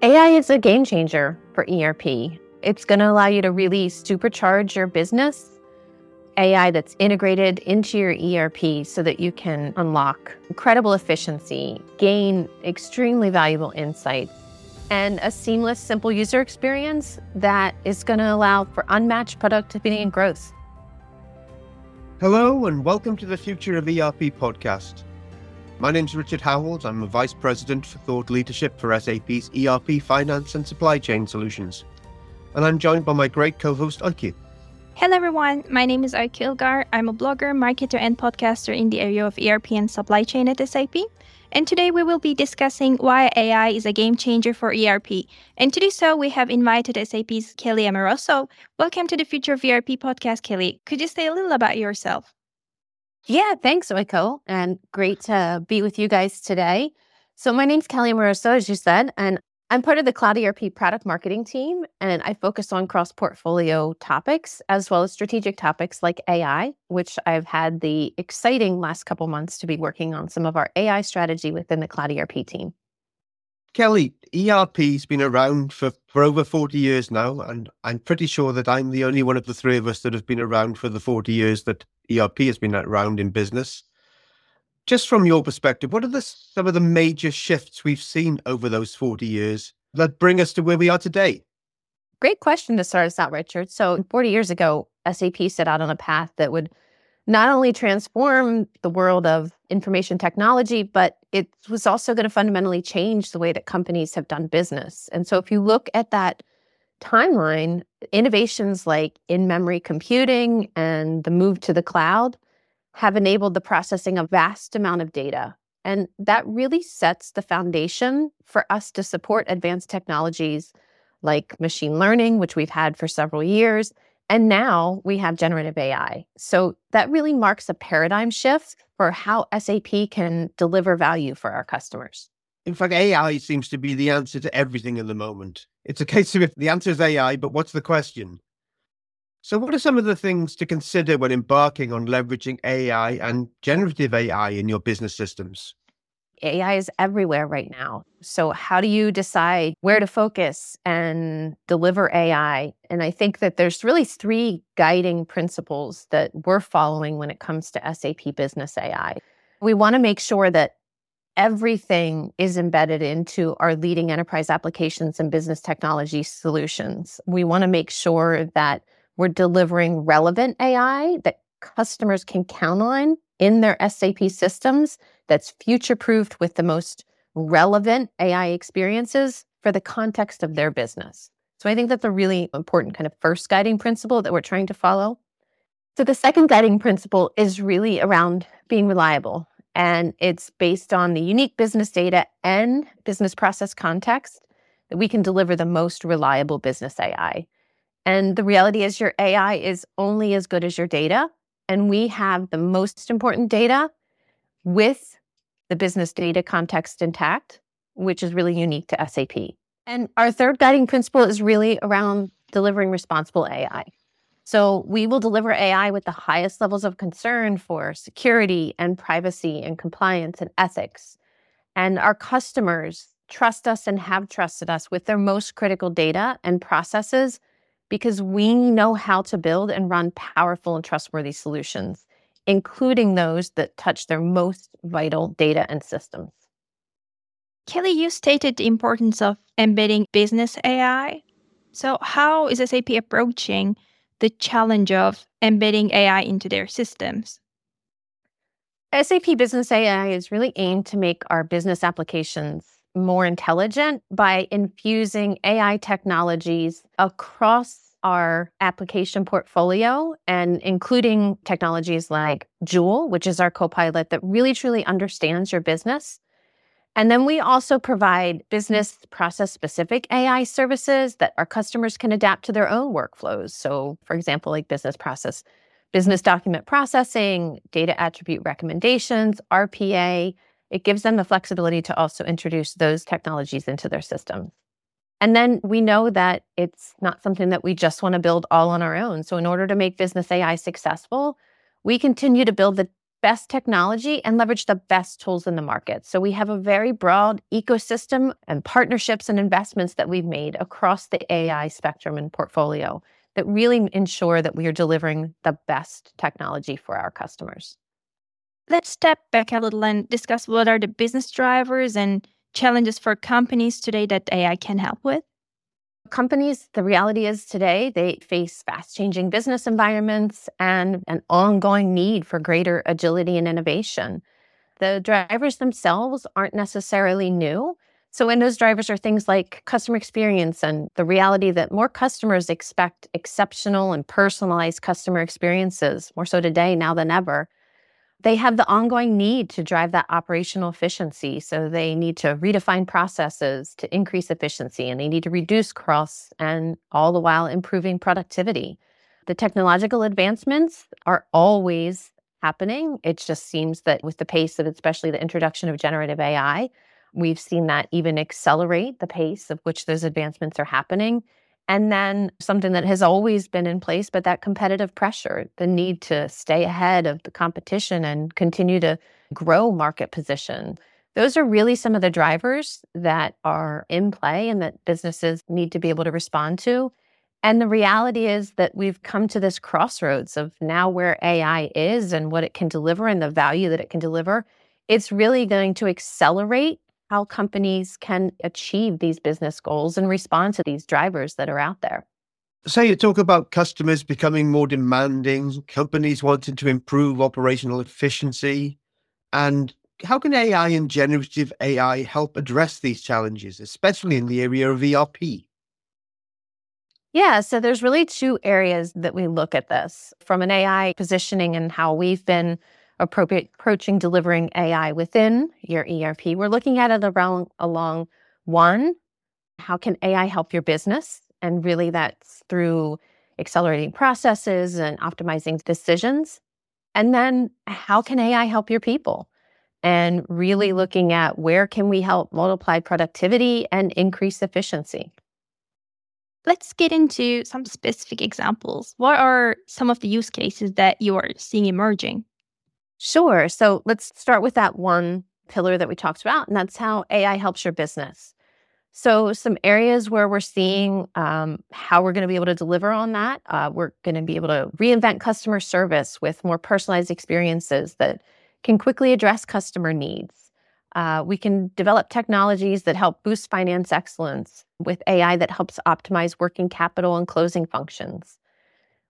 AI is a game changer for ERP. It's going to allow you to really supercharge your business. AI that's integrated into your ERP so that you can unlock incredible efficiency, gain extremely valuable insights, and a seamless, simple user experience that is going to allow for unmatched productivity and growth. Hello, and welcome to the Future of ERP podcast. My name is Richard Howells. I'm a Vice President for Thought Leadership for SAP's ERP Finance and Supply Chain Solutions. And I'm joined by my great co host, Oyku. Hello, everyone. My name is Oyku Ilgar. I'm a blogger, marketer, and podcaster in the area of ERP and supply chain at SAP. And today we will be discussing why AI is a game changer for ERP. And to do so, we have invited SAP's Kelly Amaroso. Welcome to the Future of ERP podcast, Kelly. Could you say a little about yourself? Yeah, thanks, Oyku, and great to be with you guys today. So my name's Kelly Amaroso, as you said, and I'm part of the Cloud ERP product marketing team, and I focus on cross portfolio topics as well as strategic topics like AI, which I've had the exciting last couple months to be working on some of our AI strategy within the Cloud ERP team. Kelly, ERP's been around for, for over 40 years now, and I'm pretty sure that I'm the only one of the three of us that have been around for the 40 years that ERP has been around in business. Just from your perspective, what are the, some of the major shifts we've seen over those 40 years that bring us to where we are today? Great question to start us out, Richard. So, 40 years ago, SAP set out on a path that would not only transform the world of information technology, but it was also going to fundamentally change the way that companies have done business. And so, if you look at that timeline, innovations like in memory computing and the move to the cloud have enabled the processing of vast amount of data. And that really sets the foundation for us to support advanced technologies like machine learning, which we've had for several years. And now we have generative AI. So that really marks a paradigm shift for how SAP can deliver value for our customers. In fact, AI seems to be the answer to everything in the moment. It's a case of if the answer is AI, but what's the question? So, what are some of the things to consider when embarking on leveraging AI and generative AI in your business systems? AI is everywhere right now. So, how do you decide where to focus and deliver AI? And I think that there's really three guiding principles that we're following when it comes to SAP Business AI. We want to make sure that everything is embedded into our leading enterprise applications and business technology solutions. We want to make sure that we're delivering relevant AI that customers can count on in their SAP systems that's future proofed with the most relevant AI experiences for the context of their business. So I think that's a really important kind of first guiding principle that we're trying to follow. So the second guiding principle is really around being reliable and it's based on the unique business data and business process context that we can deliver the most reliable business AI. And the reality is, your AI is only as good as your data. And we have the most important data with the business data context intact, which is really unique to SAP. And our third guiding principle is really around delivering responsible AI. So we will deliver AI with the highest levels of concern for security and privacy and compliance and ethics. And our customers trust us and have trusted us with their most critical data and processes because we know how to build and run powerful and trustworthy solutions, including those that touch their most vital data and systems. Kelly, you stated the importance of embedding business AI. So, how is SAP approaching the challenge of embedding AI into their systems? SAP Business AI is really aimed to make our business applications more intelligent by infusing AI technologies across our application portfolio and including technologies like Joule, which is our copilot that really truly understands your business and then we also provide business process specific AI services that our customers can adapt to their own workflows. So, for example, like business process, business document processing, data attribute recommendations, RPA. It gives them the flexibility to also introduce those technologies into their systems. And then we know that it's not something that we just want to build all on our own. So, in order to make business AI successful, we continue to build the best technology and leverage the best tools in the market. So we have a very broad ecosystem and partnerships and investments that we've made across the AI spectrum and portfolio that really ensure that we are delivering the best technology for our customers. Let's step back a little and discuss what are the business drivers and challenges for companies today that AI can help with. Companies, the reality is today they face fast changing business environments and an ongoing need for greater agility and innovation. The drivers themselves aren't necessarily new. So, when those drivers are things like customer experience and the reality that more customers expect exceptional and personalized customer experiences, more so today now than ever, they have the ongoing need to drive that operational efficiency. So they need to redefine processes to increase efficiency and they need to reduce costs and all the while improving productivity. The technological advancements are always happening. It just seems that with the pace of especially the introduction of generative AI, we've seen that even accelerate the pace of which those advancements are happening. And then something that has always been in place, but that competitive pressure, the need to stay ahead of the competition and continue to grow market position. Those are really some of the drivers that are in play and that businesses need to be able to respond to. And the reality is that we've come to this crossroads of now where AI is and what it can deliver and the value that it can deliver. It's really going to accelerate how companies can achieve these business goals and respond to these drivers that are out there. So you talk about customers becoming more demanding, companies wanting to improve operational efficiency. And how can AI and generative AI help address these challenges, especially in the area of ERP? Yeah, so there's really two areas that we look at this from an AI positioning and how we've been approaching delivering AI within your ERP. We're looking at it around along one, how can AI help your business? And really that's through accelerating processes and optimizing decisions. And then how can AI help your people? And really looking at where can we help multiply productivity and increase efficiency. Let's get into some specific examples. What are some of the use cases that you are seeing emerging? Sure. So let's start with that one pillar that we talked about, and that's how AI helps your business. So, some areas where we're seeing um, how we're going to be able to deliver on that, uh, we're going to be able to reinvent customer service with more personalized experiences that can quickly address customer needs. Uh, we can develop technologies that help boost finance excellence with AI that helps optimize working capital and closing functions.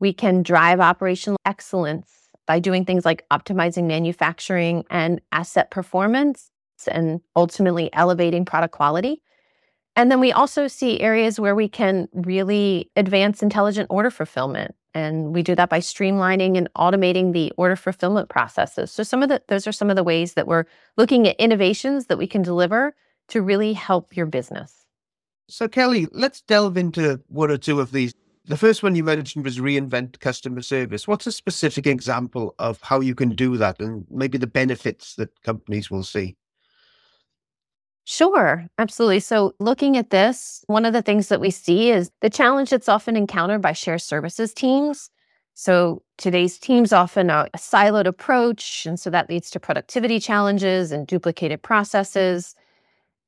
We can drive operational excellence by doing things like optimizing manufacturing and asset performance and ultimately elevating product quality. And then we also see areas where we can really advance intelligent order fulfillment. And we do that by streamlining and automating the order fulfillment processes. So some of the those are some of the ways that we're looking at innovations that we can deliver to really help your business. So Kelly, let's delve into one or two of these the first one you mentioned was reinvent customer service. What's a specific example of how you can do that and maybe the benefits that companies will see? Sure, absolutely. So, looking at this, one of the things that we see is the challenge that's often encountered by shared services teams. So, today's teams often are a siloed approach. And so that leads to productivity challenges and duplicated processes.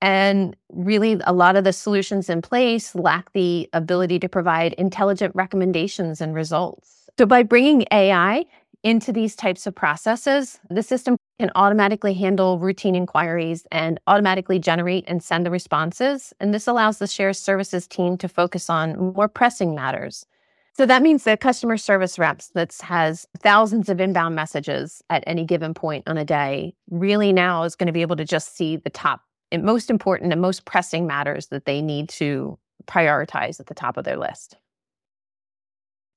And really, a lot of the solutions in place lack the ability to provide intelligent recommendations and results. So, by bringing AI into these types of processes, the system can automatically handle routine inquiries and automatically generate and send the responses. And this allows the shared services team to focus on more pressing matters. So that means the customer service reps that has thousands of inbound messages at any given point on a day really now is going to be able to just see the top most important and most pressing matters that they need to prioritize at the top of their list.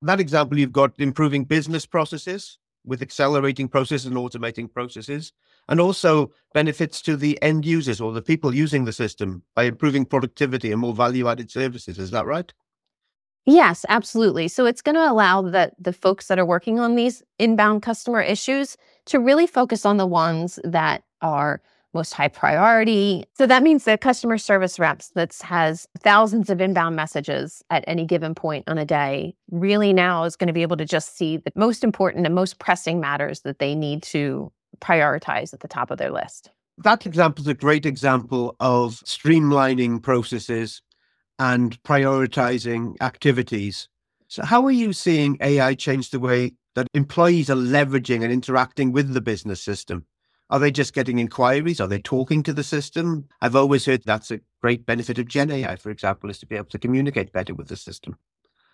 That example, you've got improving business processes with accelerating processes and automating processes, and also benefits to the end users or the people using the system by improving productivity and more value added services. Is that right? Yes, absolutely. So it's going to allow the, the folks that are working on these inbound customer issues to really focus on the ones that are most high priority. So that means the customer service reps that has thousands of inbound messages at any given point on a day really now is going to be able to just see the most important and most pressing matters that they need to prioritize at the top of their list. That example is a great example of streamlining processes and prioritizing activities. So, how are you seeing AI change the way that employees are leveraging and interacting with the business system? Are they just getting inquiries? Are they talking to the system? I've always heard that's a great benefit of Gen AI, for example, is to be able to communicate better with the system.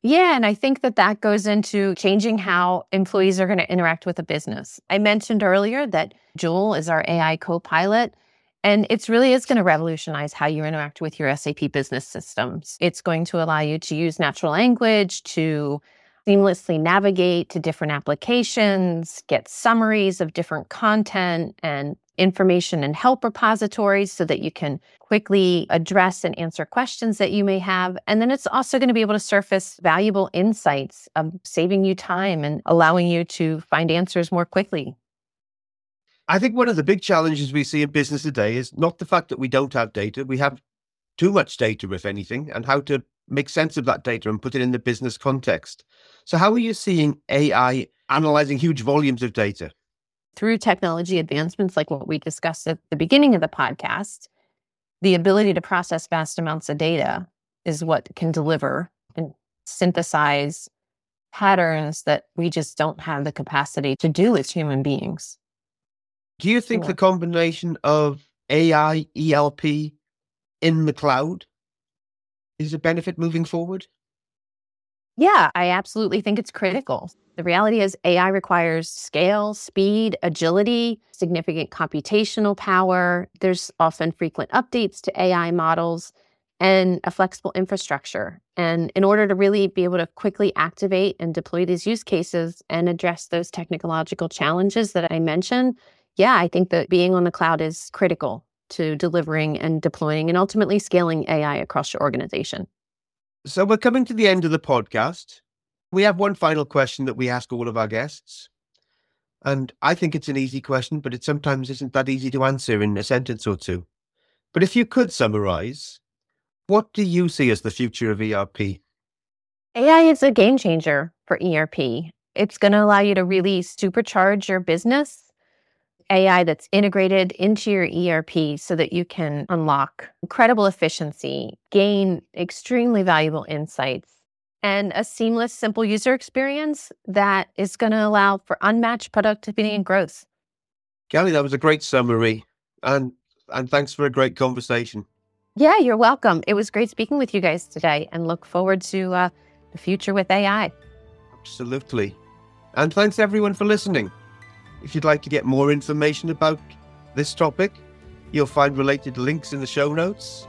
Yeah, and I think that that goes into changing how employees are going to interact with a business. I mentioned earlier that Joule is our AI co pilot, and it's really is going to revolutionize how you interact with your SAP business systems. It's going to allow you to use natural language to seamlessly navigate to different applications, get summaries of different content and information and help repositories so that you can quickly address and answer questions that you may have. And then it's also going to be able to surface valuable insights of saving you time and allowing you to find answers more quickly. I think one of the big challenges we see in business today is not the fact that we don't have data. We have too much data, if anything, and how to make sense of that data and put it in the business context. So, how are you seeing AI analyzing huge volumes of data? Through technology advancements like what we discussed at the beginning of the podcast, the ability to process vast amounts of data is what can deliver and synthesize patterns that we just don't have the capacity to do as human beings. Do you think the combination of AI, ERP in the cloud is a benefit moving forward? Yeah, I absolutely think it's critical. The reality is, AI requires scale, speed, agility, significant computational power. There's often frequent updates to AI models and a flexible infrastructure. And in order to really be able to quickly activate and deploy these use cases and address those technological challenges that I mentioned, yeah, I think that being on the cloud is critical to delivering and deploying and ultimately scaling AI across your organization. So we're coming to the end of the podcast. We have one final question that we ask all of our guests. And I think it's an easy question, but it sometimes isn't that easy to answer in a sentence or two. But if you could summarize, what do you see as the future of ERP? AI is a game changer for ERP. It's going to allow you to really supercharge your business AI that's integrated into your ERP so that you can unlock incredible efficiency, gain extremely valuable insights, and a seamless, simple user experience that is going to allow for unmatched productivity and growth. Kelly, that was a great summary. And and thanks for a great conversation. Yeah, you're welcome. It was great speaking with you guys today and look forward to uh, the future with AI. Absolutely. And thanks everyone for listening. If you'd like to get more information about this topic, you'll find related links in the show notes.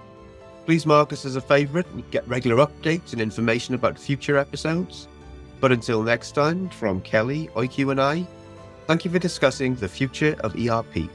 Please mark us as a favourite and get regular updates and information about future episodes. But until next time, from Kelly, Oyku, and I, thank you for discussing the future of ERP.